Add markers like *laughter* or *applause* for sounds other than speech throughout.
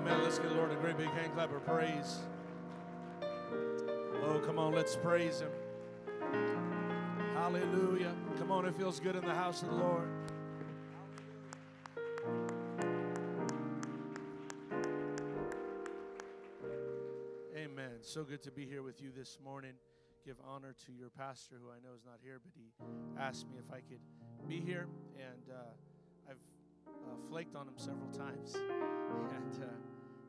Amen. Let's give the Lord a great big hand clap of praise. Oh, come on, let's praise Him. Hallelujah. Come on, it feels good in the house of the Lord. Amen. So good to be here with you this morning. Give honor to your pastor, who I know is not here, but he asked me if I could be here, and uh, I've uh, flaked on him several times, *laughs* and uh,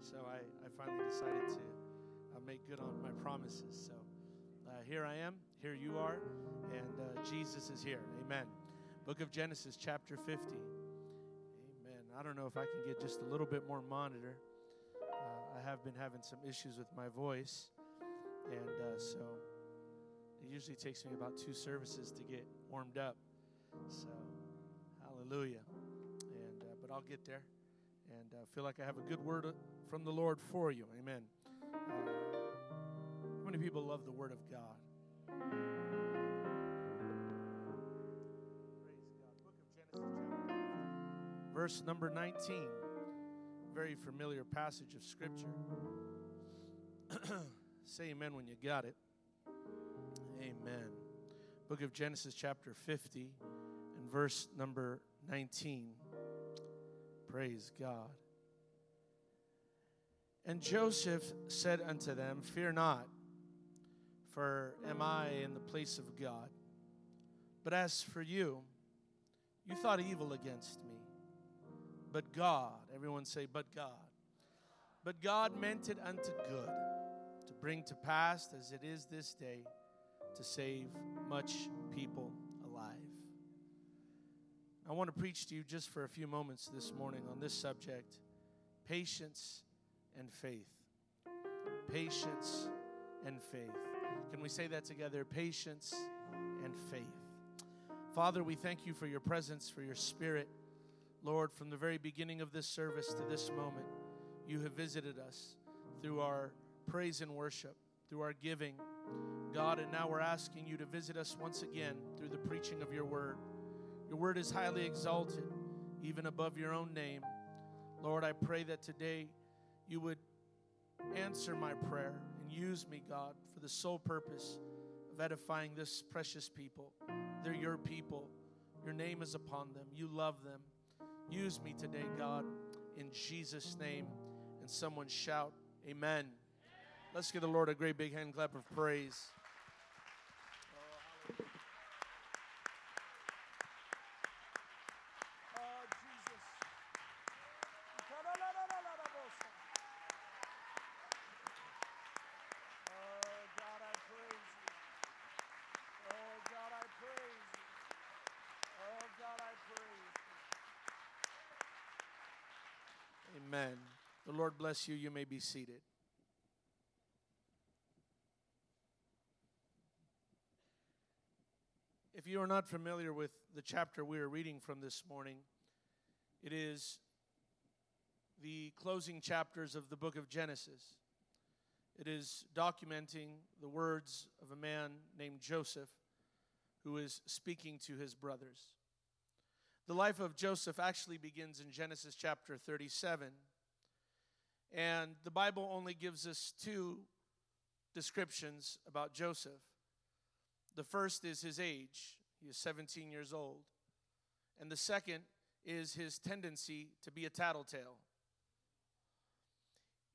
so I, I finally decided to uh, make good on my promises. So uh, here I am, here you are, and uh, Jesus is here. Amen. Book of Genesis, chapter 50. Amen. I don't know if I can get just a little bit more monitor. Uh, I have been having some issues with my voice, and uh, so it usually takes me about two services to get warmed up. So, hallelujah. And uh, but I'll get there, and uh, feel like I have a good word from the Lord for you. Amen. Uh, how many people love the Word of God? Verse number 19. Very familiar passage of Scripture. *clears throat* Say amen when you got it. Amen. Book of Genesis, chapter 50, and verse number 19. Praise God. And Joseph said unto them, Fear not, for am I in the place of God? But as for you, you thought evil against me. But God, everyone say, But God. But God meant it unto good, to bring to pass as it is this day, to save much people. I want to preach to you just for a few moments this morning on this subject patience and faith. Patience and faith. Can we say that together? Patience and faith. Father, we thank you for your presence, for your spirit. Lord, from the very beginning of this service to this moment, you have visited us through our praise and worship, through our giving. God, and now we're asking you to visit us once again through the preaching of your word. Your word is highly exalted, even above your own name. Lord, I pray that today you would answer my prayer and use me, God, for the sole purpose of edifying this precious people. They're your people. Your name is upon them. You love them. Use me today, God, in Jesus' name. And someone shout, Amen. Let's give the Lord a great big hand clap of praise. Bless you. You may be seated. If you are not familiar with the chapter we are reading from this morning, it is the closing chapters of the book of Genesis. It is documenting the words of a man named Joseph who is speaking to his brothers. The life of Joseph actually begins in Genesis chapter 37. And the Bible only gives us two descriptions about Joseph. The first is his age, he is 17 years old. And the second is his tendency to be a tattletale.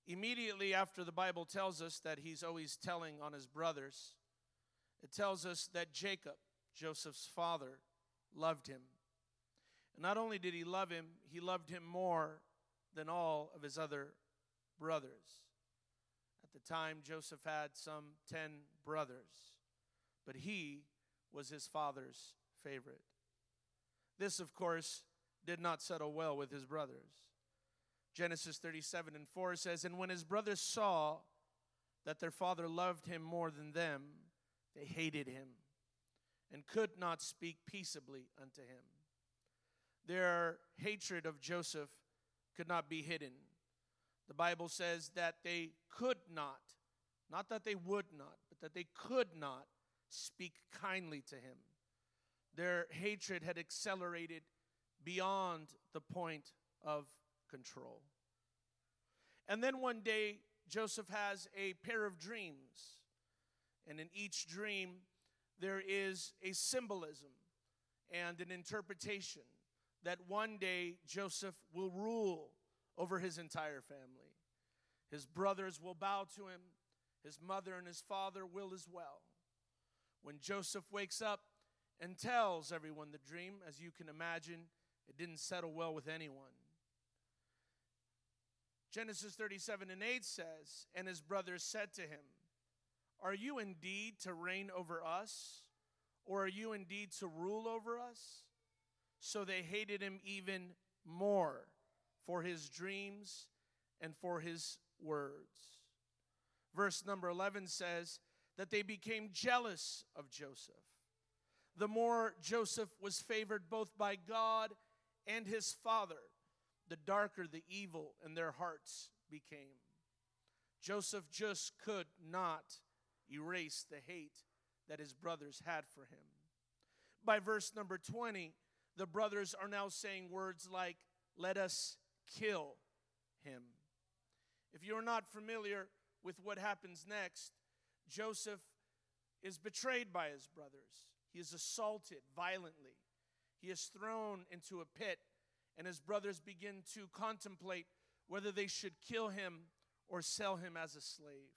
Immediately after the Bible tells us that he's always telling on his brothers, it tells us that Jacob, Joseph's father, loved him. And not only did he love him, he loved him more than all of his other brothers. At the time, Joseph had some 10 brothers, but he was his father's favorite. This, of course, did not settle well with his brothers. Genesis 37 and 4 says, And when his brothers saw that their father loved him more than them, they hated him and could not speak peaceably unto him. Their hatred of Joseph could not be hidden. The Bible says that they could not, not that they would not, but that they could not speak kindly to him. Their hatred had accelerated beyond the point of control. And then one day, Joseph has a pair of dreams. And in each dream, there is a symbolism and an interpretation that one day Joseph will rule over his entire family. His brothers will bow to him, his mother and his father will as well. When Joseph wakes up and tells everyone the dream, as you can imagine, it didn't settle well with anyone. Genesis 37 and 8 says, And his brothers said to him, Are you indeed to reign over us? Or are you indeed to rule over us? So they hated him even more for his dreams and for his words. Verse number 11 says that they became jealous of Joseph. The more Joseph was favored both by God and his father, the darker the evil in their hearts became. Joseph just could not erase the hate that his brothers had for him. By verse number 20, the brothers are now saying words like, Let us kill him. If you're not familiar with what happens next, Joseph is betrayed by his brothers. He is assaulted violently. He is thrown into a pit and his brothers begin to contemplate whether they should kill him or sell him as a slave.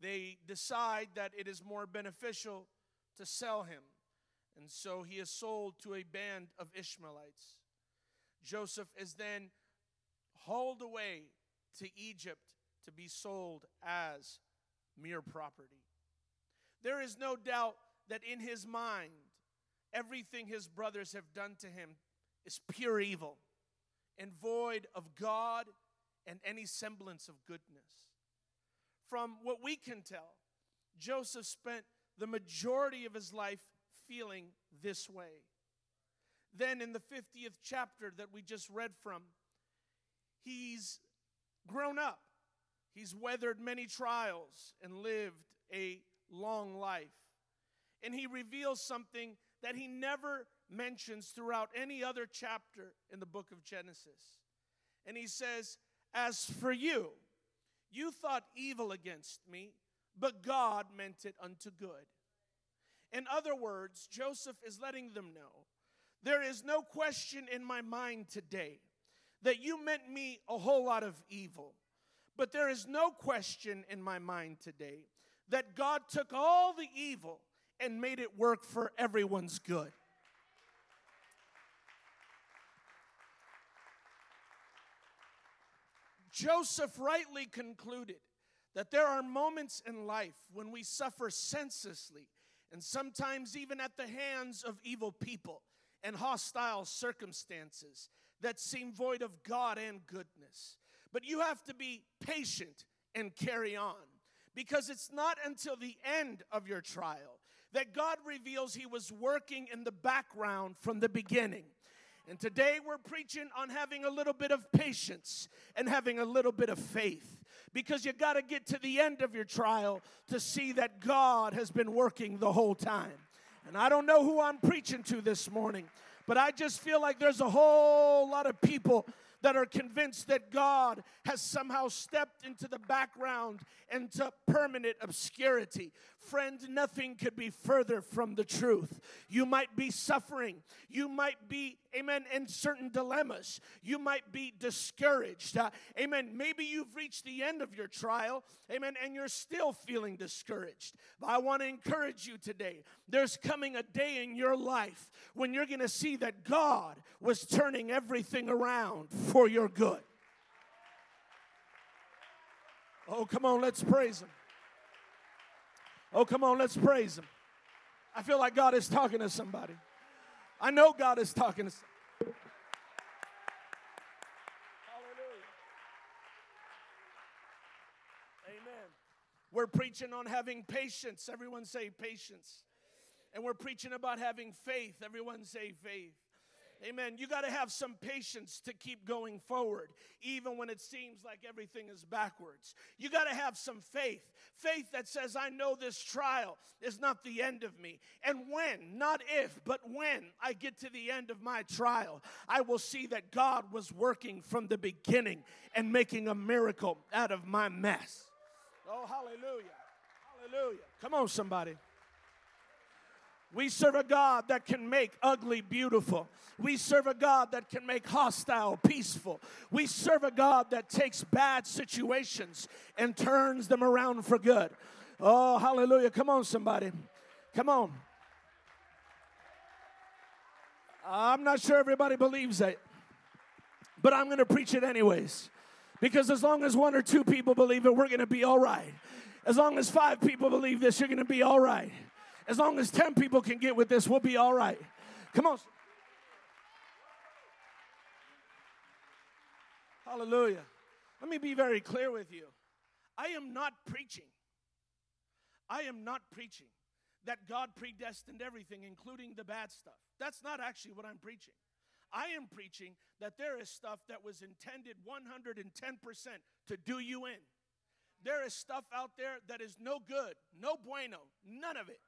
They decide that it is more beneficial to sell him, and so he is sold to a band of Ishmaelites. Joseph is then hauled away to Egypt to be sold as mere property. There is no doubt that in his mind, everything his brothers have done to him is pure evil and void of God and any semblance of goodness. From what we can tell, Joseph spent the majority of his life feeling this way. Then, in the 50th chapter that we just read from, he's grown up. He's weathered many trials and lived a long life. And he reveals something that he never mentions throughout any other chapter in the book of Genesis. And he says, As for you, you thought evil against me, but God meant it unto good. In other words, Joseph is letting them know there is no question in my mind today that you meant me a whole lot of evil. But there is no question in my mind today that God took all the evil and made it work for everyone's good. Joseph rightly concluded that there are moments in life when we suffer senselessly and sometimes even at the hands of evil people and hostile circumstances that seem void of God and goodness. But you have to be patient and carry on because it's not until the end of your trial that God reveals He was working in the background from the beginning. And today we're preaching on having a little bit of patience and having a little bit of faith because you got to get to the end of your trial to see that God has been working the whole time. And I don't know who I'm preaching to this morning, but I just feel like there's a whole lot of people that are convinced that God has somehow stepped into the background into permanent obscurity. Friend, nothing could be further from the truth. You might be suffering. You might be, amen, in certain dilemmas. You might be discouraged. Uh, amen. Maybe you've reached the end of your trial, amen, and you're still feeling discouraged. But I want to encourage you today. There's coming a day in your life when you're going to see that God was turning everything around for your good. Oh, come on, let's praise Him. Oh, come on, let's praise Him. I feel like God is talking to somebody. I know God is talking to somebody. Hallelujah. Amen. We're preaching on having patience. Everyone say patience. And we're preaching about having faith. Everyone say faith. Amen. You got to have some patience to keep going forward, even when it seems like everything is backwards. You got to have some faith. Faith that says, I know this trial is not the end of me. And when, not if, but when I get to the end of my trial, I will see that God was working from the beginning and making a miracle out of my mess. Oh, hallelujah. Hallelujah. Come on, somebody. We serve a God that can make ugly beautiful. We serve a God that can make hostile peaceful. We serve a God that takes bad situations and turns them around for good. Oh, hallelujah. Come on, somebody. Come on. I'm not sure everybody believes that, but I'm going to preach it anyways. Because as long as one or two people believe it, we're going to be all right. As long as five people believe this, you're going to be all right. As long as 10 people can get with this, we'll be all right. Come on. Hallelujah. Let me be very clear with you. I am not preaching. I am not preaching that God predestined everything, including the bad stuff. That's not actually what I'm preaching. I am preaching that there is stuff that was intended 110% to do you in. There is stuff out there that is no good, no bueno, none of it.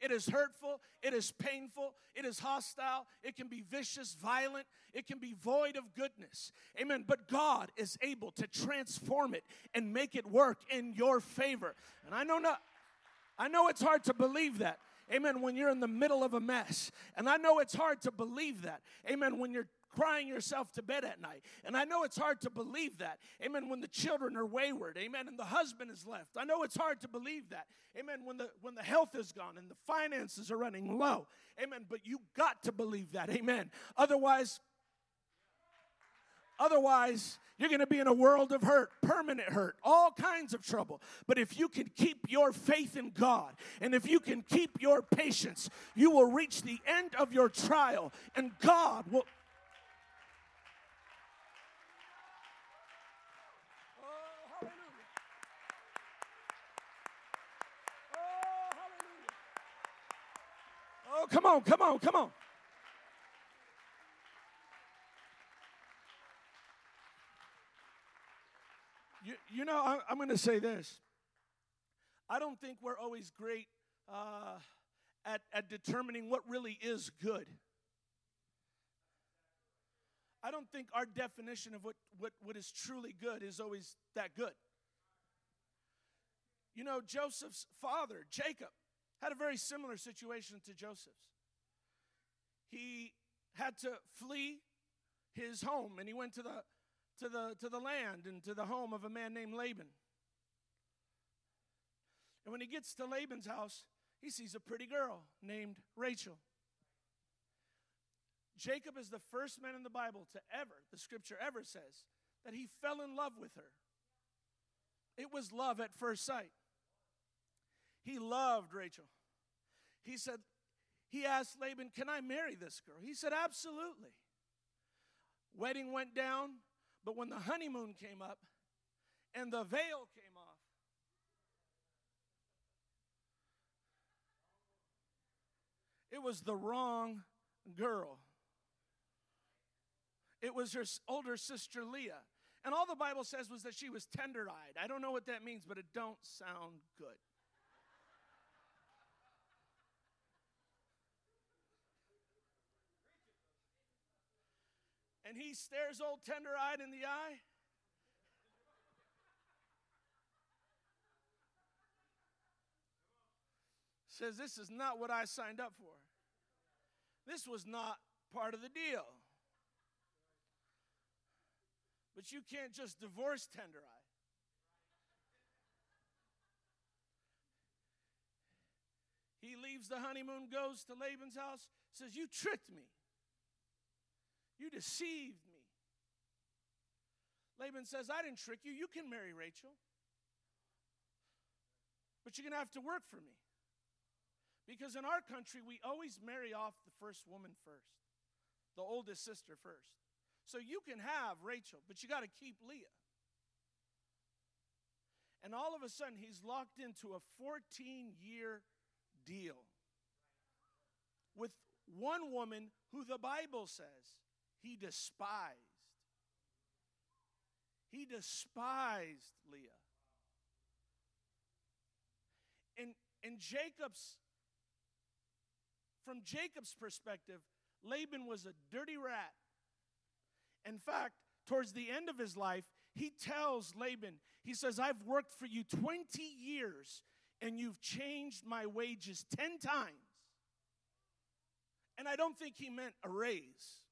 It is hurtful. It is painful. It is hostile. It can be vicious, violent. It can be void of goodness. Amen. But God is able to transform it and make it work in your favor. And I know not, I know it's hard to believe that. Amen. When you're in the middle of a mess. And I know it's hard to believe that. Amen. When you're crying yourself to bed at night. And I know it's hard to believe that. Amen. When the children are wayward. Amen. And the husband is left. I know it's hard to believe that. Amen. When the when the health is gone and the finances are running low. Amen. But you got to believe that. Amen. Otherwise, Otherwise, you're going to be in a world of hurt, permanent hurt, all kinds of trouble. But if you can keep your faith in God and if you can keep your patience, you will reach the end of your trial and God will Come on, come on, come on. You, you know, I, I'm going to say this. I don't think we're always great uh, at, at determining what really is good. I don't think our definition of what, what, what is truly good is always that good. You know, Joseph's father, Jacob, had a very similar situation to Joseph's. He had to flee his home and he went to the to the to the land and to the home of a man named Laban. And when he gets to Laban's house, he sees a pretty girl named Rachel. Jacob is the first man in the Bible to ever, the scripture ever says, that he fell in love with her. It was love at first sight. He loved Rachel. He said, he asked Laban, Can I marry this girl? He said, Absolutely. Wedding went down, but when the honeymoon came up and the veil came off, it was the wrong girl. It was her older sister Leah. And all the Bible says was that she was tender eyed. I don't know what that means, but it don't sound good. And he stares old tender eyed in the eye. Says, This is not what I signed up for. This was not part of the deal. But you can't just divorce tender eye. He leaves the honeymoon, goes to Laban's house, says, You tricked me. You deceived me. Laban says, I didn't trick you. You can marry Rachel. But you're going to have to work for me. Because in our country, we always marry off the first woman first, the oldest sister first. So you can have Rachel, but you got to keep Leah. And all of a sudden, he's locked into a 14 year deal with one woman who the Bible says he despised. He despised Leah. And, and Jacob's, from Jacob's perspective, Laban was a dirty rat. In fact, towards the end of his life, he tells Laban, he says, I've worked for you 20 years and you've changed my wages 10 times. And I don't think he meant a raise.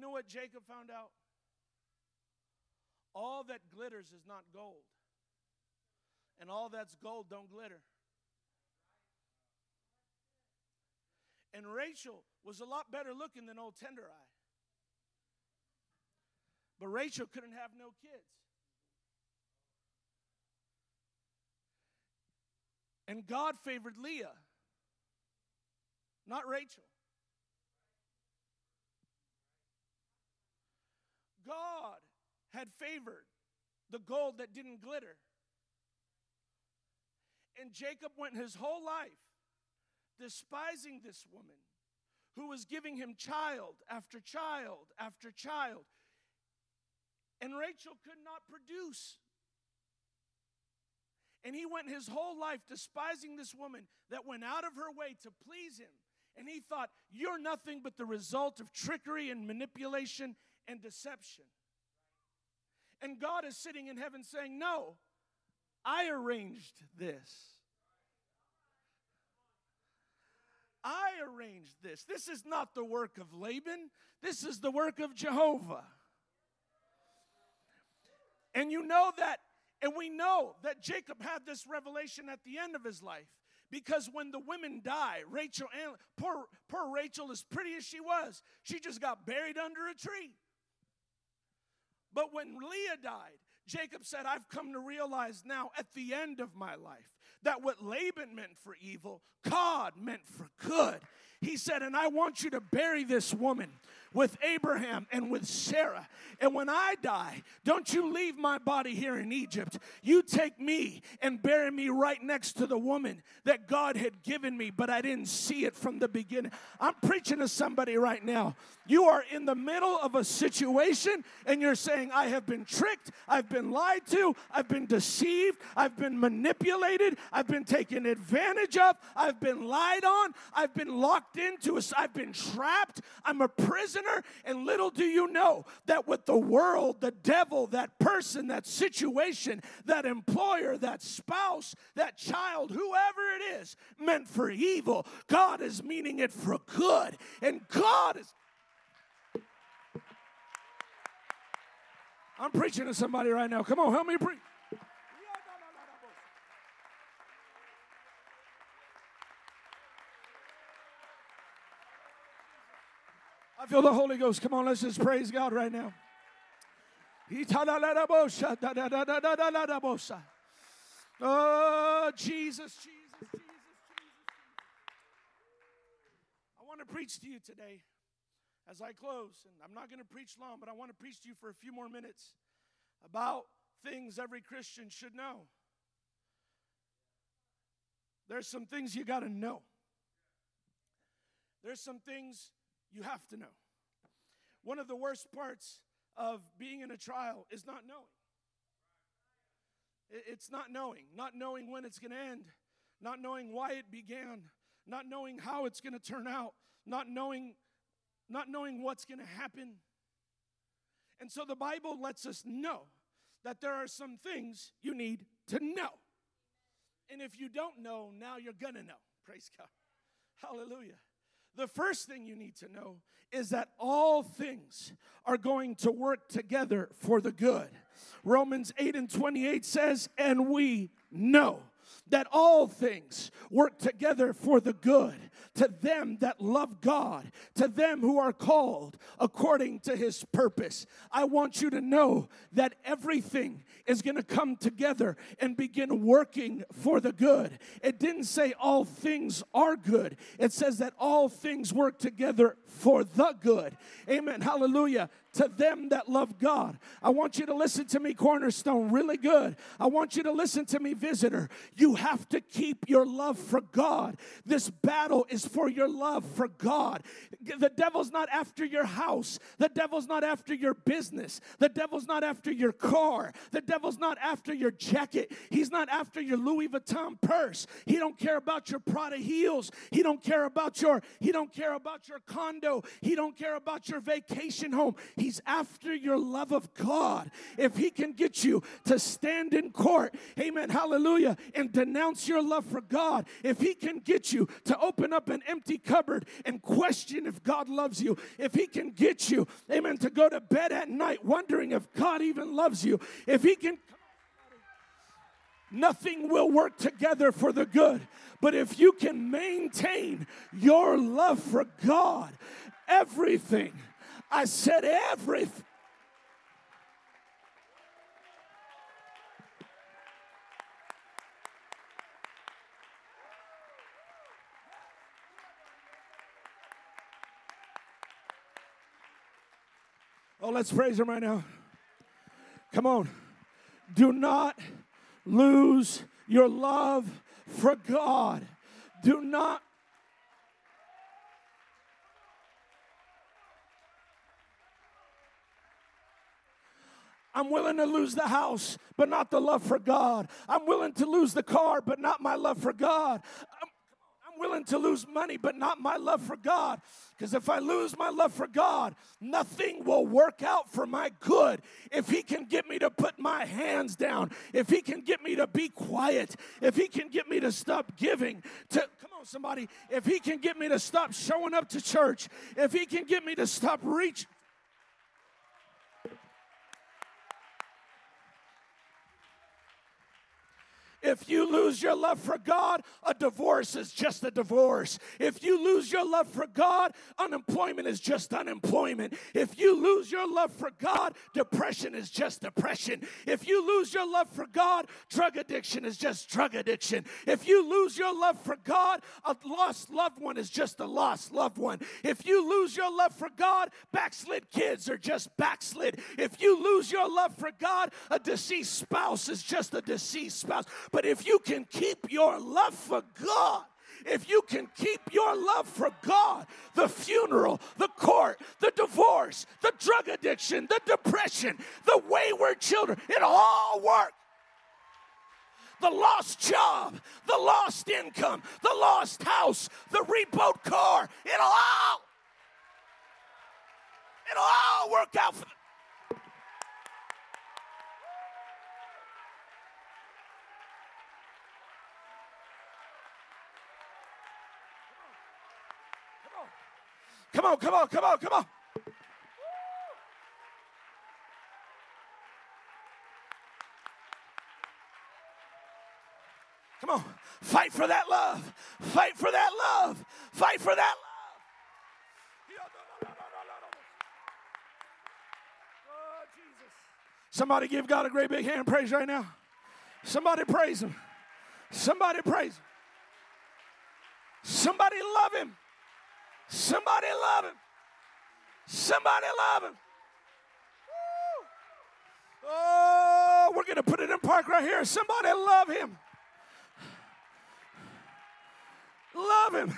You know what Jacob found out? All that glitters is not gold. And all that's gold don't glitter. And Rachel was a lot better looking than old Tender Eye. But Rachel couldn't have no kids. And God favored Leah, not Rachel. God had favored the gold that didn't glitter. And Jacob went his whole life despising this woman who was giving him child after child after child. And Rachel could not produce. And he went his whole life despising this woman that went out of her way to please him. And he thought, You're nothing but the result of trickery and manipulation and deception. And God is sitting in heaven saying, No, I arranged this. I arranged this. This is not the work of Laban, this is the work of Jehovah. And you know that, and we know that Jacob had this revelation at the end of his life. Because when the women die, Rachel and poor, poor Rachel, as pretty as she was, she just got buried under a tree. But when Leah died, Jacob said, I've come to realize now at the end of my life that what Laban meant for evil, God meant for good. He said, And I want you to bury this woman with Abraham and with Sarah. And when I die, don't you leave my body here in Egypt. You take me and bury me right next to the woman that God had given me, but I didn't see it from the beginning. I'm preaching to somebody right now. You are in the middle of a situation and you're saying, I have been tricked, I've been lied to, I've been deceived, I've been manipulated, I've been taken advantage of, I've been lied on, I've been locked into, a, I've been trapped, I'm a prisoner. And little do you know that with the world, the devil, that person, that situation, that employer, that spouse, that child, whoever it is, meant for evil, God is meaning it for good. And God is I'm preaching to somebody right now. Come on, help me preach. I feel the Holy Ghost. Come on, let's just praise God right now. Oh, Jesus, Jesus, Jesus, Jesus. I want to preach to you today as I close, and I'm not going to preach long, but I want to preach to you for a few more minutes about things every Christian should know. There's some things you got to know. There's some things you have to know. One of the worst parts of being in a trial is not knowing. It's not knowing, not knowing when it's going to end, not knowing why it began, not knowing how it's going to turn out, not knowing not knowing what's going to happen. And so the Bible lets us know that there are some things you need to know. And if you don't know, now you're going to know. Praise God. Hallelujah. The first thing you need to know is that all things are going to work together for the good. Romans 8 and 28 says, And we know that all things work together for the good to them that love God, to them who are called according to his purpose. I want you to know that everything is going to come together and begin working for the good. It didn't say all things are good, it says that all things work together for the good. Amen. Hallelujah. To them that love God. I want you to listen to me, Cornerstone, really good. I want you to listen to me, visitor. You have to keep your love for God. This battle is for your love for God. The devil's not after your house, the devil's not after your business, the devil's not after your car, the devil's not after your jacket, he's not after your Louis Vuitton purse. He don't care about your Prada heels. He don't care about your he don't care about your condo. He don't care about your vacation home. He's after your love of God. If he can get you to stand in court, amen, hallelujah, and denounce your love for God, if he can get you to open up an empty cupboard and question if God loves you, if he can get you, amen, to go to bed at night wondering if God even loves you, if he can nothing will work together for the good. But if you can maintain your love for God, everything, I said everything. Oh, let's praise him right now. Come on. Do not lose your love for God. Do not I'm willing to lose the house, but not the love for God. I'm willing to lose the car, but not my love for God. I'm, I'm willing to lose money, but not my love for God. Because if I lose my love for God, nothing will work out for my good. If He can get me to put my hands down, if He can get me to be quiet, if He can get me to stop giving, to come on, somebody, if He can get me to stop showing up to church, if He can get me to stop reaching. If you lose your love for God, a divorce is just a divorce. If you lose your love for God, unemployment is just unemployment. If you lose your love for God, depression is just depression. If you lose your love for God, drug addiction is just drug addiction. If you lose your love for God, a lost loved one is just a lost loved one. If you lose your love for God, backslid kids are just backslid. If you lose your love for God, a deceased spouse is just a deceased spouse. But if you can keep your love for God, if you can keep your love for God, the funeral, the court, the divorce, the drug addiction, the depression, the wayward children, it all works. The lost job, the lost income, the lost house, the repoed car, it'll all, it'll all work out for Come on, come on, come on, come on. Come on, fight for that love. Fight for that love. Fight for that love. Oh, Somebody give God a great big hand praise right now. Somebody praise Him. Somebody praise Him. Somebody love Him. Somebody love him. Somebody love him. Oh, we're going to put it in park right here. Somebody love him. Love him.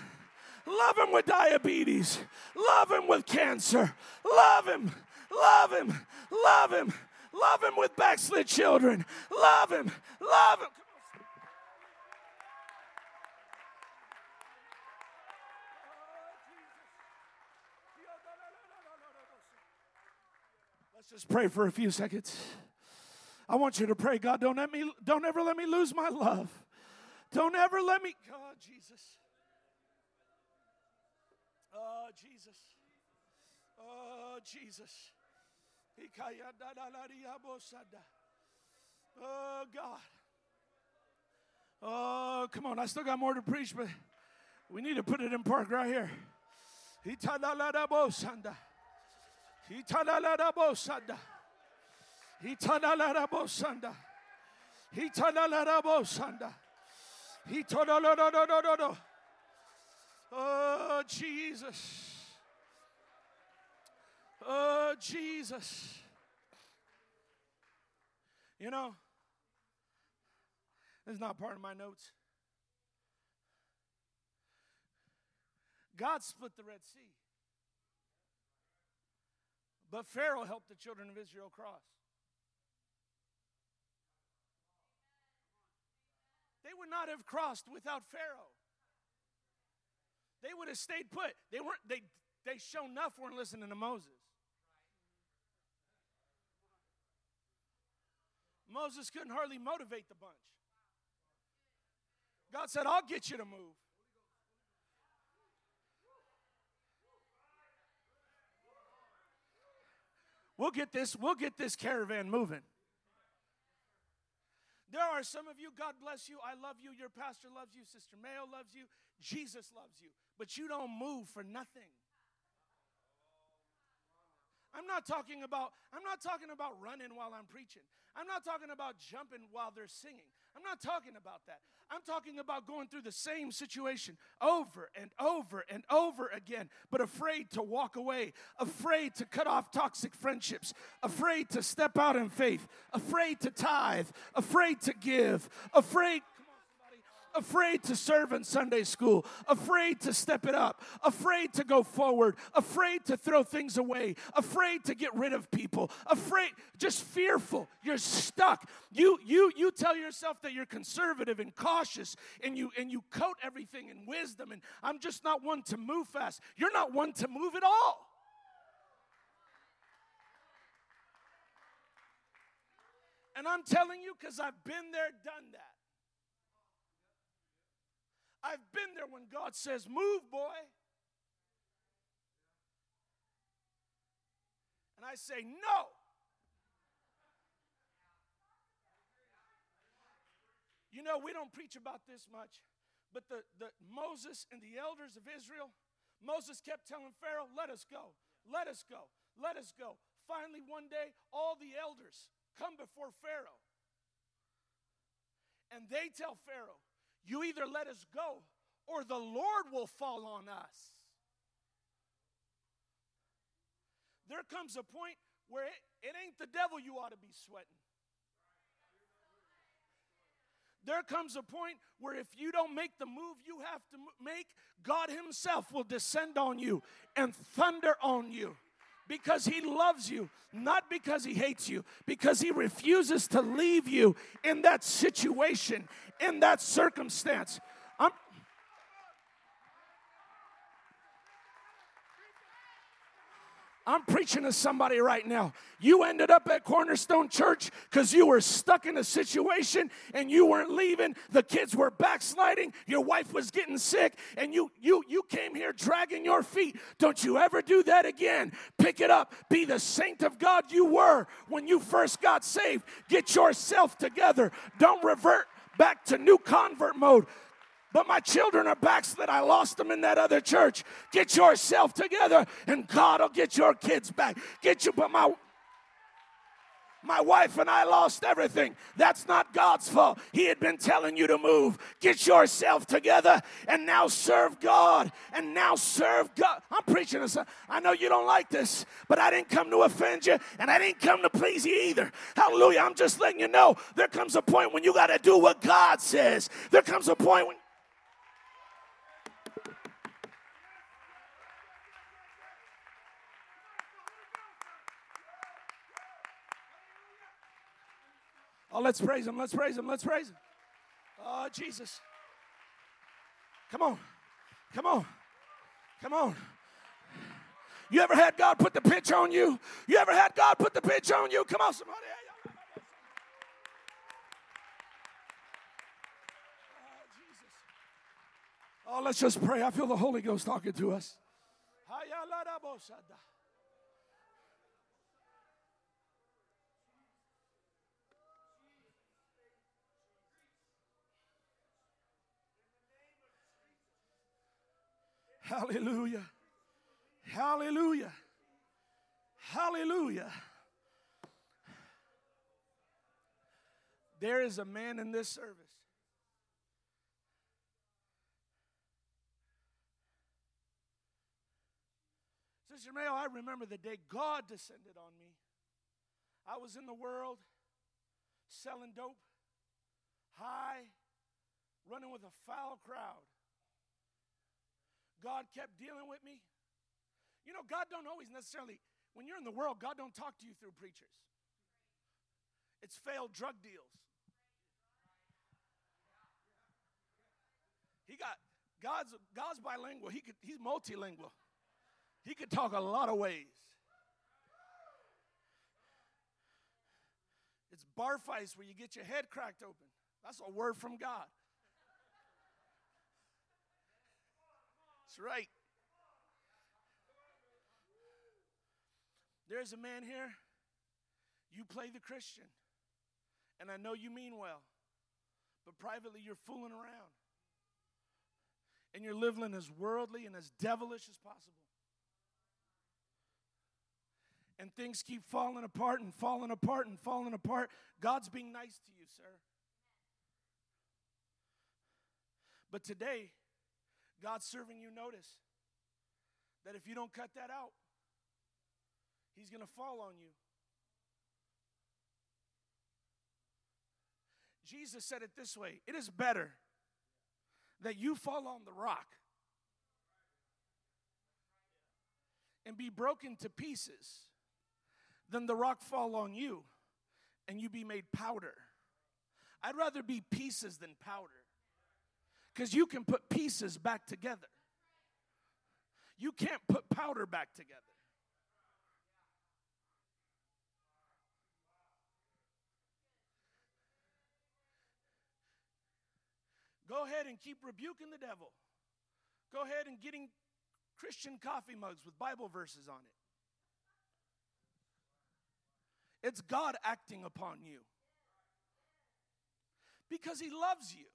Love him with diabetes. Love him with cancer. Love him. Love him. Love him. Love him with backslid children. Love him. Love him. Just pray for a few seconds. I want you to pray, God, don't let me don't ever let me lose my love. Don't ever let me God Jesus. Oh Jesus. Oh Jesus. Oh God. Oh, come on. I still got more to preach, but we need to put it in park right here. Hitalarabosanda. Hitalarabosanda. Hitalarabosanda. Hitololololololo. Oh, Jesus. Oh, Jesus. You know, this is not part of my notes. God split the Red Sea. But Pharaoh helped the children of Israel cross. They would not have crossed without Pharaoh. They would have stayed put. They weren't they they show enough weren't listening to Moses. Moses couldn't hardly motivate the bunch. God said, I'll get you to move. We'll get this, we'll get this caravan moving. There are some of you, God bless you. I love you. Your pastor loves you. Sister Mayo loves you. Jesus loves you. But you don't move for nothing. I'm not talking about I'm not talking about running while I'm preaching. I'm not talking about jumping while they're singing. I'm not talking about that. I'm talking about going through the same situation over and over and over again, but afraid to walk away, afraid to cut off toxic friendships, afraid to step out in faith, afraid to tithe, afraid to give, afraid afraid to serve in Sunday school, afraid to step it up, afraid to go forward, afraid to throw things away, afraid to get rid of people, afraid, just fearful. You're stuck. You you you tell yourself that you're conservative and cautious and you and you coat everything in wisdom and I'm just not one to move fast. You're not one to move at all. And I'm telling you because I've been there, done that. I've been there when God says, Move, boy. And I say, No. You know, we don't preach about this much, but the, the Moses and the elders of Israel, Moses kept telling Pharaoh, Let us go, let us go, let us go. Finally, one day, all the elders come before Pharaoh. And they tell Pharaoh, you either let us go or the Lord will fall on us. There comes a point where it, it ain't the devil you ought to be sweating. There comes a point where if you don't make the move you have to make, God Himself will descend on you and thunder on you because he loves you, not because he hates you, because he refuses to leave you in that situation, in that circumstance. I'm, preaching to somebody right now. You ended up at Cornerstone Church because you were stuck in a situation and you weren't leaving. The kids were backsliding. Your wife was getting sick, and you you you came here dragging your feet. Don't you ever do that again. Pick it up. Be the saint of God you were when you first got saved. Get yourself together. Don't revert back to new convert mode but my children are backslid. I lost them in that other church. Get yourself together, and God will get your kids back. Get you, but my my wife and I lost everything. That's not God's fault. He had been telling you to move. Get yourself together and now serve God. And now serve God. I'm preaching this. I know you don't like this, but I didn't come to offend you and I didn't come to please you either. Hallelujah. I'm just letting you know there comes a point when you got to do what God says. There comes a point when Oh, let's praise him. Let's praise him. Let's praise him. Oh, Jesus. Come on. Come on. Come on. You ever had God put the pitch on you? You ever had God put the pitch on you? Come on, somebody. Oh, oh, let's just pray. I feel the Holy Ghost talking to us. Hallelujah. Hallelujah. Hallelujah. There is a man in this service. Sister Mayo, I remember the day God descended on me. I was in the world selling dope, high, running with a foul crowd. God kept dealing with me. You know, God don't always necessarily, when you're in the world, God don't talk to you through preachers. It's failed drug deals. He got God's God's bilingual. He could he's multilingual. He could talk a lot of ways. It's bar fights where you get your head cracked open. That's a word from God. That's right. There's a man here. You play the Christian. And I know you mean well. But privately, you're fooling around. And you're living as worldly and as devilish as possible. And things keep falling apart and falling apart and falling apart. God's being nice to you, sir. But today, God's serving you notice that if you don't cut that out, He's going to fall on you. Jesus said it this way It is better that you fall on the rock and be broken to pieces than the rock fall on you and you be made powder. I'd rather be pieces than powder because you can put pieces back together. You can't put powder back together. Go ahead and keep rebuking the devil. Go ahead and getting Christian coffee mugs with Bible verses on it. It's God acting upon you because He loves you.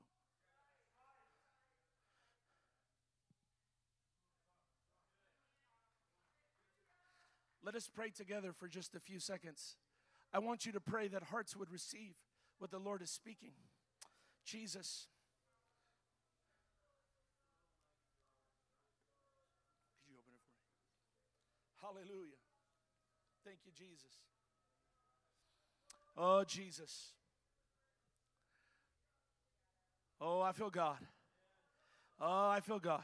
Let us pray together for just a few seconds. I want you to pray that hearts would receive what the Lord is speaking. Jesus. Could you open it for me? Hallelujah. Thank you, Jesus. Oh, Jesus. Oh, I feel God. Oh, I feel God.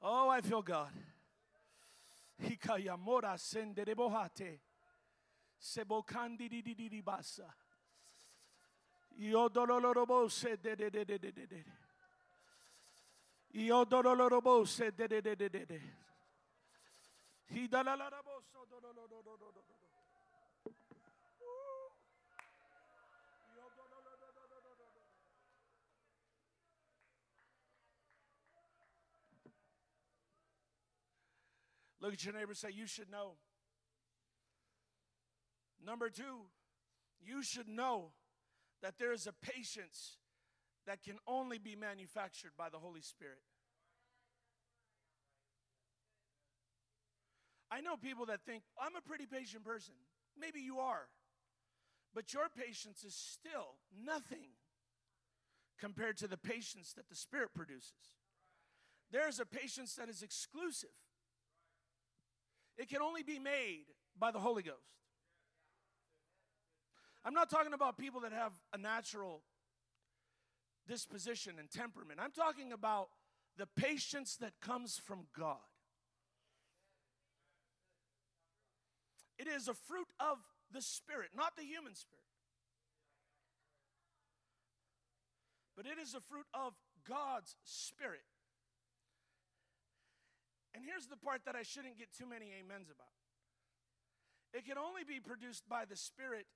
Oh, I feel God. Hikayamora senderebohate. Sebokandi di di di di basa. Io dolorobo se de de de de de de de. Io dolorobo se de de de de de de. Hidalalabo so Look at your neighbor say, You should know. Number two, you should know that there is a patience that can only be manufactured by the Holy Spirit. I know people that think, I'm a pretty patient person. Maybe you are. But your patience is still nothing compared to the patience that the Spirit produces. There's a patience that is exclusive. It can only be made by the Holy Ghost. I'm not talking about people that have a natural disposition and temperament. I'm talking about the patience that comes from God. It is a fruit of the Spirit, not the human spirit. But it is a fruit of God's Spirit. And here's the part that I shouldn't get too many amens about it can only be produced by the Spirit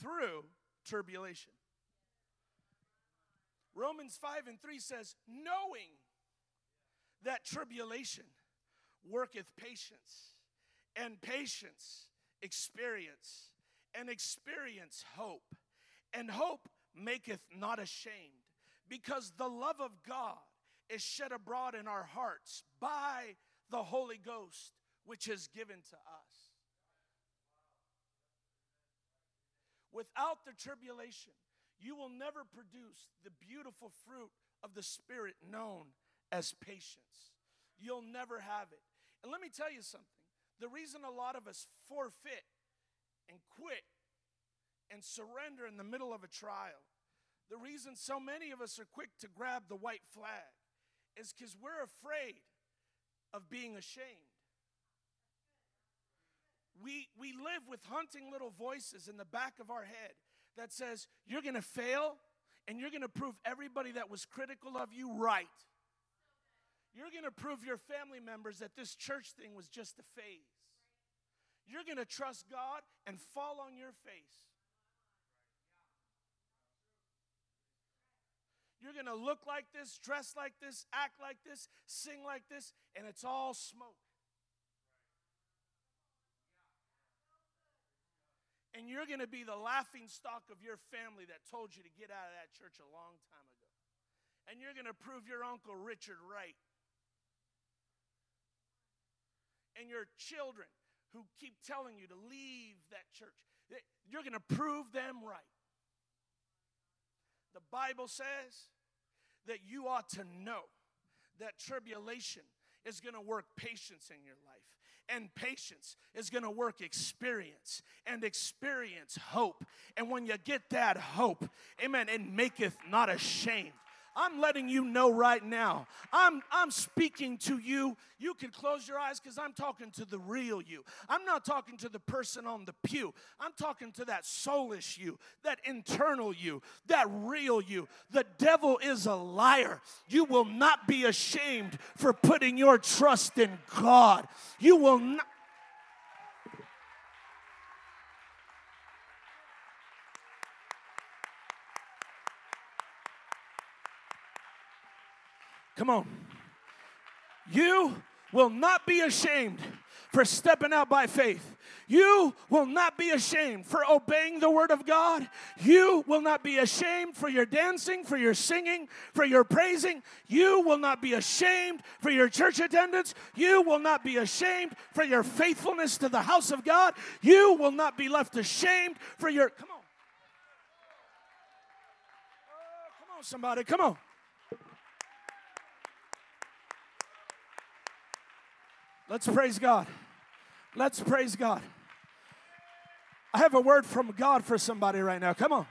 through tribulation. Romans 5 and 3 says, knowing that tribulation worketh patience, and patience experience, and experience hope, and hope maketh not ashamed, because the love of God is shed abroad in our hearts by the Holy Ghost, which is given to us. Without the tribulation, you will never produce the beautiful fruit of the Spirit known as patience. You'll never have it. And let me tell you something the reason a lot of us forfeit and quit and surrender in the middle of a trial, the reason so many of us are quick to grab the white flag is because we're afraid of being ashamed. We, we live with hunting little voices in the back of our head that says, You're going to fail and you're going to prove everybody that was critical of you right. You're going to prove your family members that this church thing was just a phase. You're going to trust God and fall on your face. You're going to look like this, dress like this, act like this, sing like this, and it's all smoke. And you're going to be the laughing stock of your family that told you to get out of that church a long time ago. And you're going to prove your Uncle Richard right. And your children who keep telling you to leave that church, you're going to prove them right. The Bible says that you ought to know that tribulation is going to work patience in your life. And patience is going to work experience, and experience hope. And when you get that hope, amen, it maketh not ashamed. I'm letting you know right now. I'm, I'm speaking to you. You can close your eyes because I'm talking to the real you. I'm not talking to the person on the pew. I'm talking to that soulish you, that internal you, that real you. The devil is a liar. You will not be ashamed for putting your trust in God. You will not. Come on. You will not be ashamed for stepping out by faith. You will not be ashamed for obeying the word of God. You will not be ashamed for your dancing, for your singing, for your praising. You will not be ashamed for your church attendance. You will not be ashamed for your faithfulness to the house of God. You will not be left ashamed for your. Come on. Oh, come on, somebody. Come on. Let's praise God. Let's praise God. I have a word from God for somebody right now. Come on.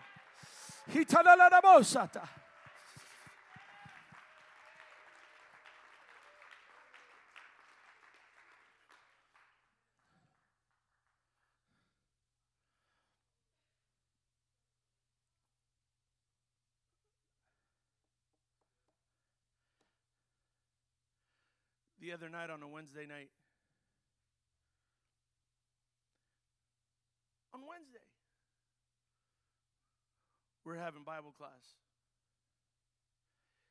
The other night on a Wednesday night. On Wednesday, we're having Bible class.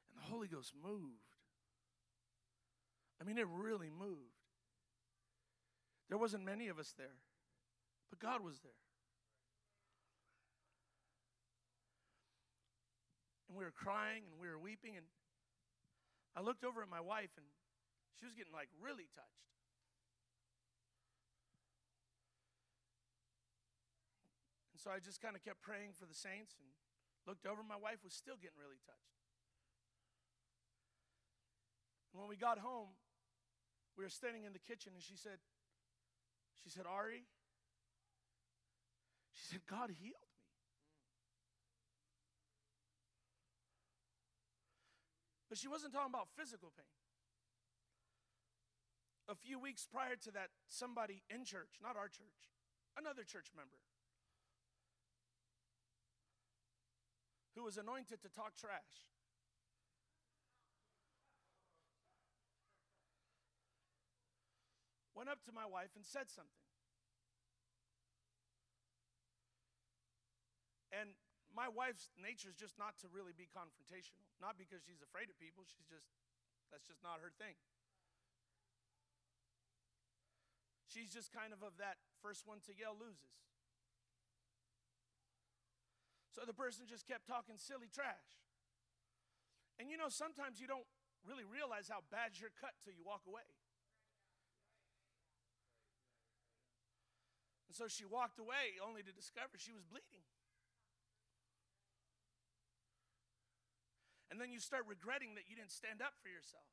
And the Holy Ghost moved. I mean, it really moved. There wasn't many of us there, but God was there. And we were crying and we were weeping. And I looked over at my wife and she was getting like really touched. And so I just kind of kept praying for the saints and looked over. My wife was still getting really touched. And when we got home, we were standing in the kitchen and she said, she said, Ari, she said, God healed me. But she wasn't talking about physical pain a few weeks prior to that, somebody in church, not our church, another church member, who was anointed to talk trash. Went up to my wife and said something. And my wife's nature is just not to really be confrontational. Not because she's afraid of people, she's just, that's just not her thing. She's just kind of of that first one to yell loses. So the person just kept talking silly trash. And you know, sometimes you don't really realize how bad you're cut till you walk away. And so she walked away only to discover she was bleeding. And then you start regretting that you didn't stand up for yourself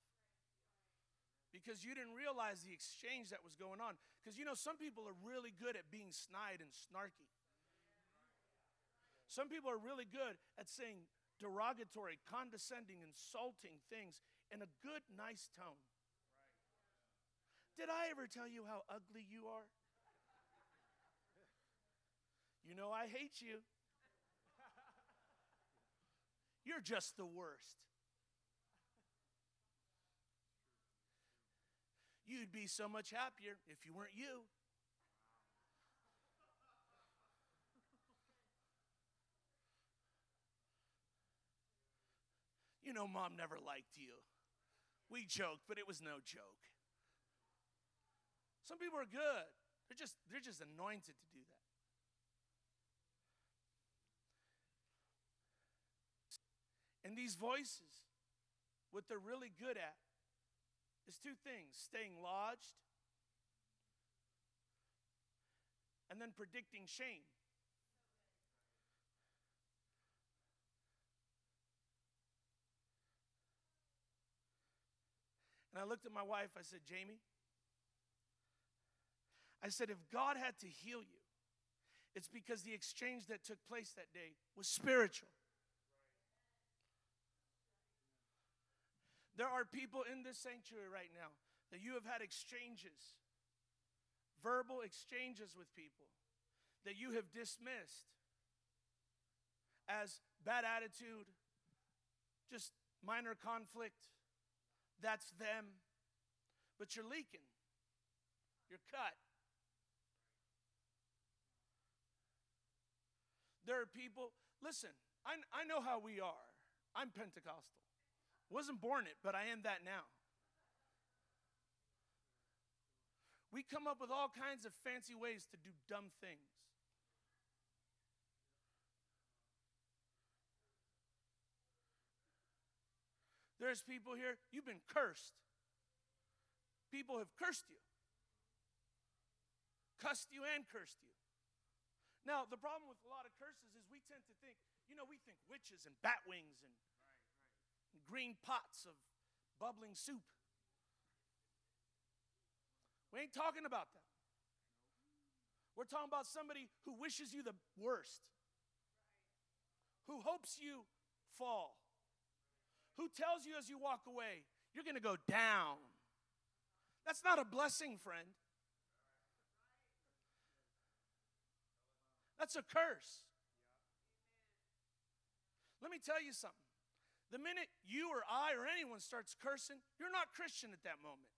because you didn't realize the exchange that was going on. Because you know, some people are really good at being snide and snarky. Some people are really good at saying derogatory, condescending, insulting things in a good, nice tone. Did I ever tell you how ugly you are? You know, I hate you. You're just the worst. You'd be so much happier if you weren't you. You know, mom never liked you. We joked, but it was no joke. Some people are good. They're just they're just anointed to do that. And these voices, what they're really good at is two things staying lodged and then predicting shame. And I looked at my wife, I said, Jamie, I said, if God had to heal you, it's because the exchange that took place that day was spiritual. There are people in this sanctuary right now that you have had exchanges, verbal exchanges with people that you have dismissed as bad attitude, just minor conflict. That's them. But you're leaking, you're cut. There are people, listen, I, I know how we are. I'm Pentecostal. Wasn't born it, but I am that now. We come up with all kinds of fancy ways to do dumb things. There's people here, you've been cursed. People have cursed you, cussed you, and cursed you. Now, the problem with a lot of curses is we tend to think, you know, we think witches and bat wings and green pots of bubbling soup. We ain't talking about that. We're talking about somebody who wishes you the worst, who hopes you fall, who tells you as you walk away, you're going to go down. That's not a blessing, friend. That's a curse. Let me tell you something. The minute you or I or anyone starts cursing, you're not Christian at that moment.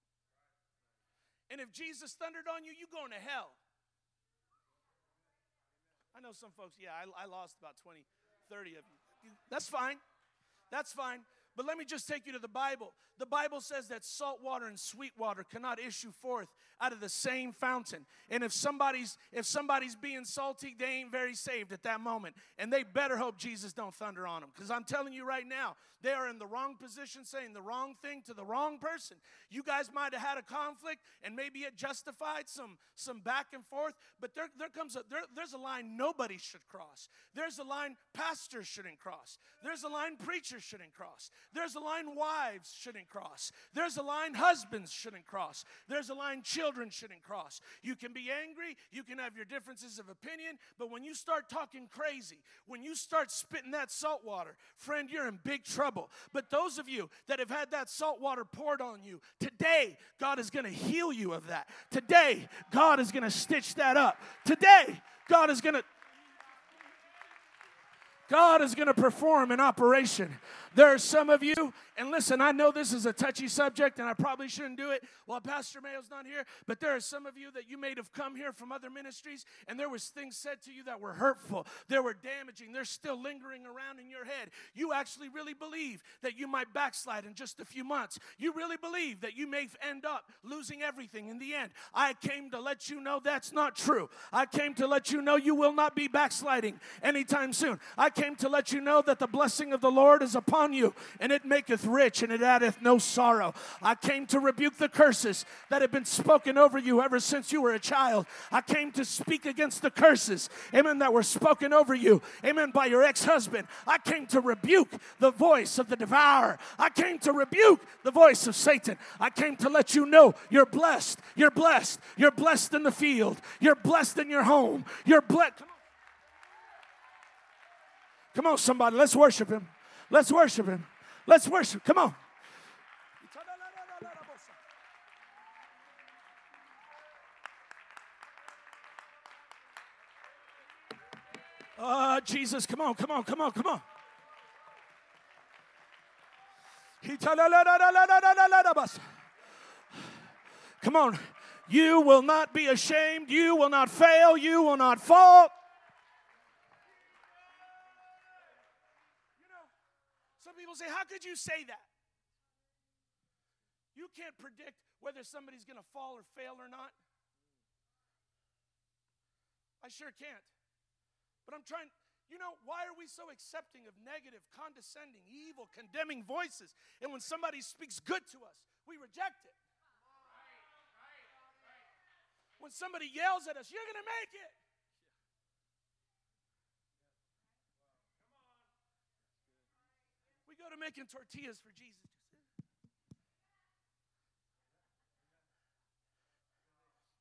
And if Jesus thundered on you, you're going to hell. I know some folks, yeah, I, I lost about 20, 30 of you. That's fine. That's fine. But let me just take you to the Bible. The Bible says that salt water and sweet water cannot issue forth out of the same fountain. And if somebody's if somebody's being salty, they ain't very saved at that moment. And they better hope Jesus don't thunder on them because I'm telling you right now, they are in the wrong position saying the wrong thing to the wrong person. You guys might have had a conflict and maybe it justified some some back and forth, but there there comes a there, there's a line nobody should cross. There's a line pastors shouldn't cross. There's a line preachers shouldn't cross. There's a line wives shouldn't cross. There's a line husbands shouldn't cross. There's a line children shouldn't cross. You can be angry, you can have your differences of opinion, but when you start talking crazy, when you start spitting that salt water, friend, you're in big trouble. But those of you that have had that salt water poured on you, today God is going to heal you of that. Today God is going to stitch that up. Today God is going to God is going to perform an operation. There are some of you, and listen, I know this is a touchy subject and I probably shouldn't do it while Pastor Mayo's not here, but there are some of you that you may have come here from other ministries and there was things said to you that were hurtful, they were damaging, they're still lingering around in your head. You actually really believe that you might backslide in just a few months. You really believe that you may end up losing everything in the end. I came to let you know that's not true. I came to let you know you will not be backsliding anytime soon. I came to let you know that the blessing of the Lord is upon you, and it maketh rich, and it addeth no sorrow. I came to rebuke the curses that have been spoken over you ever since you were a child. I came to speak against the curses, amen, that were spoken over you, amen, by your ex husband. I came to rebuke the voice of the devourer. I came to rebuke the voice of Satan. I came to let you know you're blessed. You're blessed. You're blessed in the field. You're blessed in your home. You're blessed. Come on, somebody. Let's worship him. Let's worship him. Let's worship. Come on. Oh, Jesus, come on, come on, come on, come on. Come on. You will not be ashamed. You will not fail. You will not fall. Say, How could you say that? You can't predict whether somebody's going to fall or fail or not. I sure can't. But I'm trying, you know, why are we so accepting of negative, condescending, evil, condemning voices? And when somebody speaks good to us, we reject it. When somebody yells at us, you're going to make it. To making tortillas for Jesus.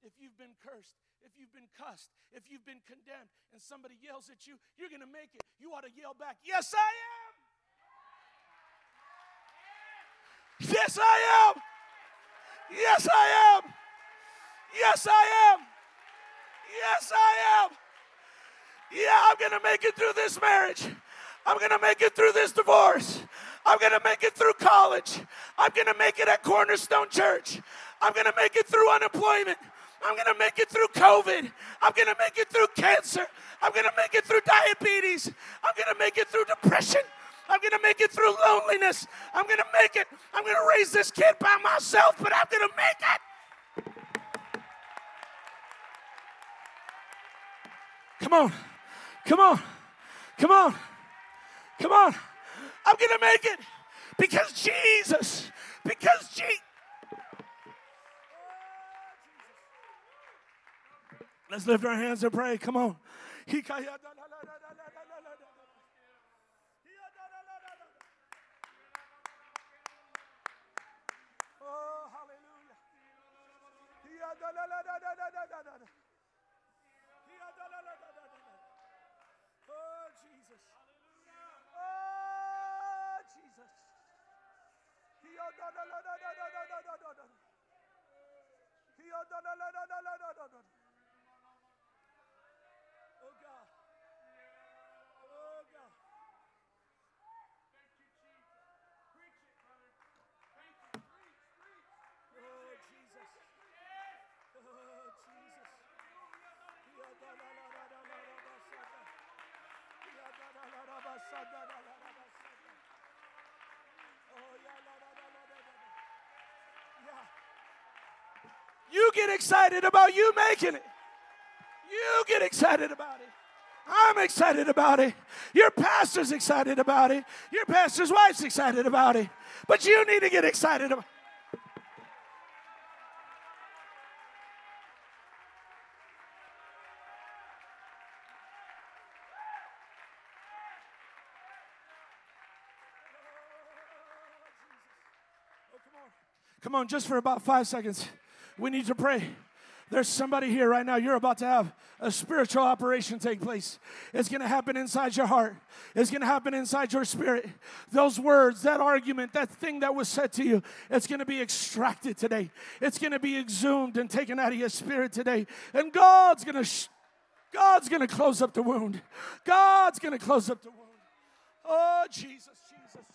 If you've been cursed, if you've been cussed, if you've been condemned, and somebody yells at you, you're going to make it. You ought to yell back, Yes, I am. Yes, I am. Yes, I am. Yes, I am. Yes, I am. Yeah, I'm going to make it through this marriage. I'm going to make it through this divorce. I'm going to make it through college. I'm going to make it at Cornerstone Church. I'm going to make it through unemployment. I'm going to make it through COVID. I'm going to make it through cancer. I'm going to make it through diabetes. I'm going to make it through depression. I'm going to make it through loneliness. I'm going to make it. I'm going to raise this kid by myself, but I'm going to make it. Come on. Come on. Come on. Come on. I'm going to make it because Jesus, because Jesus. Let's lift our hands and pray. Come on. Oh, hallelujah. Dios, no, no, no, no, no, no, no. You get excited about you making it. You get excited about it. I'm excited about it. Your pastor's excited about it. Your pastor's wife's excited about it. But you need to get excited about it. Come on, just for about five seconds. We need to pray. There's somebody here right now. You're about to have a spiritual operation take place. It's going to happen inside your heart. It's going to happen inside your spirit. Those words, that argument, that thing that was said to you, it's going to be extracted today. It's going to be exhumed and taken out of your spirit today. And God's going to sh- God's going to close up the wound. God's going to close up the wound. Oh Jesus, Jesus.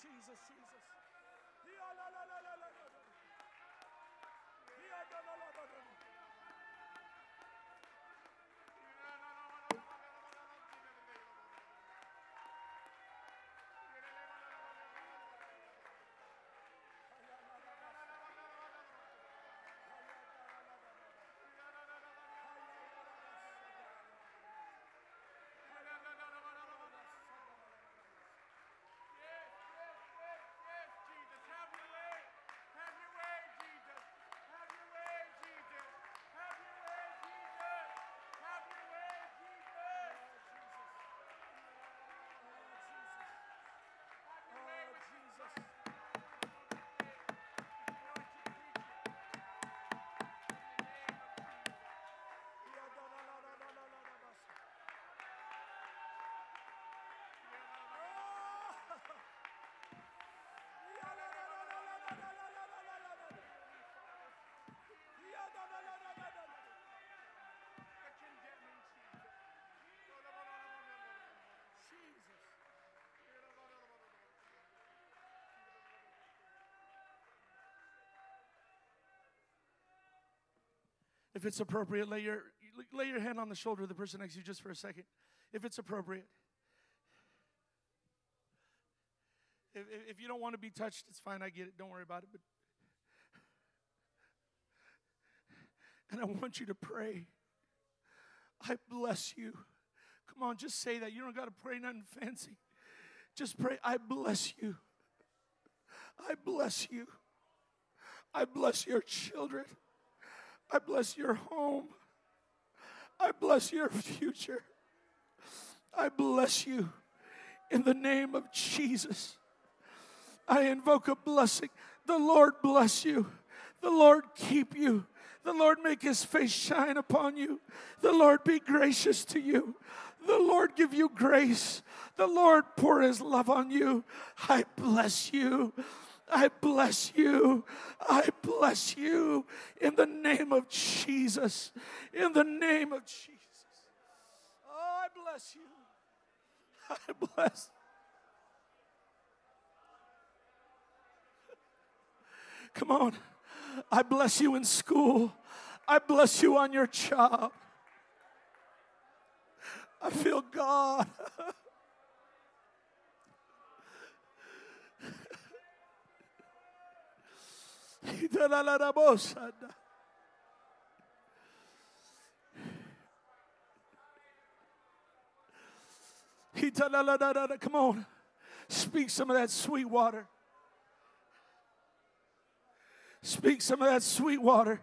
If it's appropriate, lay your, lay your hand on the shoulder of the person next to you just for a second. If it's appropriate. If, if you don't want to be touched, it's fine. I get it. Don't worry about it. But and I want you to pray. I bless you. Come on, just say that. You don't got to pray nothing fancy. Just pray, I bless you. I bless you. I bless your children. I bless your home. I bless your future. I bless you in the name of Jesus. I invoke a blessing. The Lord bless you. The Lord keep you. The Lord make his face shine upon you. The Lord be gracious to you. The Lord give you grace. The Lord pour his love on you. I bless you. I bless you. I bless you in the name of Jesus. In the name of Jesus. Oh, I bless you. *laughs* I bless. Come on. I bless you in school. I bless you on your job. I feel God. *laughs* Come on. Speak some of that sweet water. Speak some of that sweet water.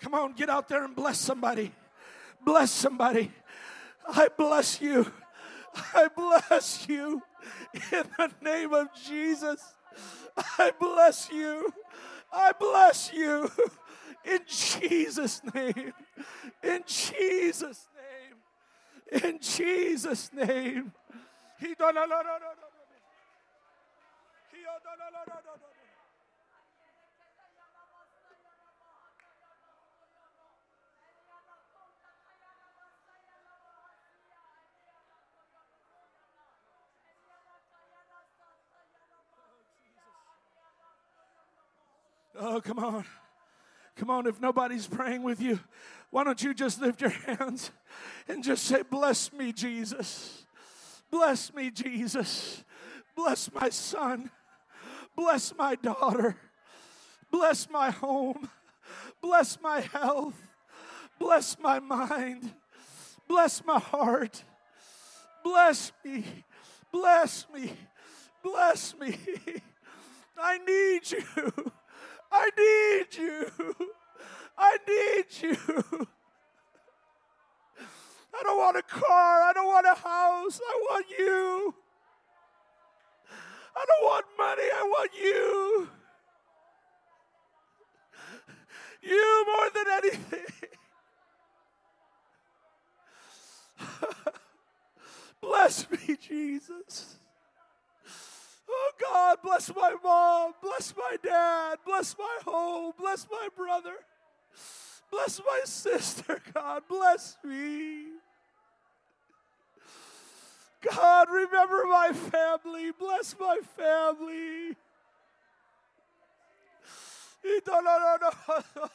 Come on, get out there and bless somebody. Bless somebody. I bless you. I bless you in the name of Jesus. I bless you. I bless you in Jesus' name. In Jesus' name. In Jesus' name. Oh, come on. Come on, if nobody's praying with you, why don't you just lift your hands and just say, Bless me, Jesus. Bless me, Jesus. Bless my son. Bless my daughter. Bless my home. Bless my health. Bless my mind. Bless my heart. Bless me. Bless me. Bless me. *laughs* I need you. I need you. I need you. I don't want a car. I don't want a house. I want you. I don't want money. I want you. You more than anything. *laughs* bless me, Jesus. Oh God, bless my mom, bless my dad, bless my home, bless my brother, bless my sister, *laughs* God, bless me. God, remember my family, bless my family. No, no, no, no.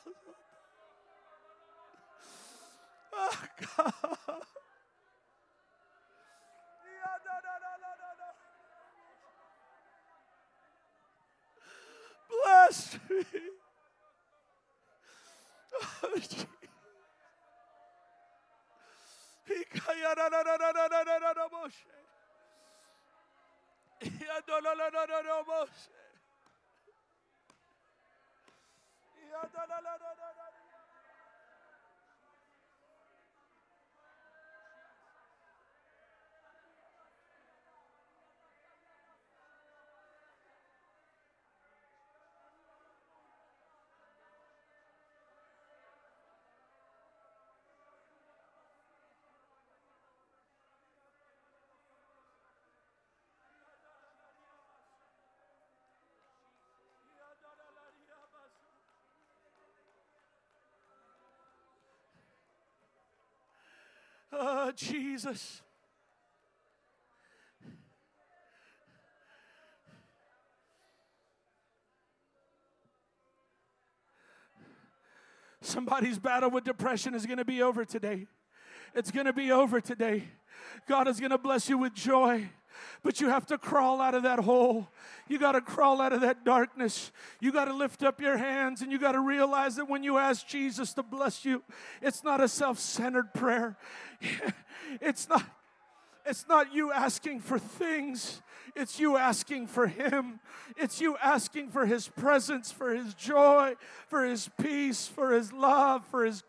Oh, God. Oh. Oh, Jesus. Somebody's battle with depression is going to be over today. It's going to be over today. God is going to bless you with joy. But you have to crawl out of that hole. You got to crawl out of that darkness. You got to lift up your hands and you got to realize that when you ask Jesus to bless you, it's not a self centered prayer. *laughs* it's not. It's not you asking for things, it's you asking for Him. It's you asking for His presence, for His joy, for His peace, for His love, for His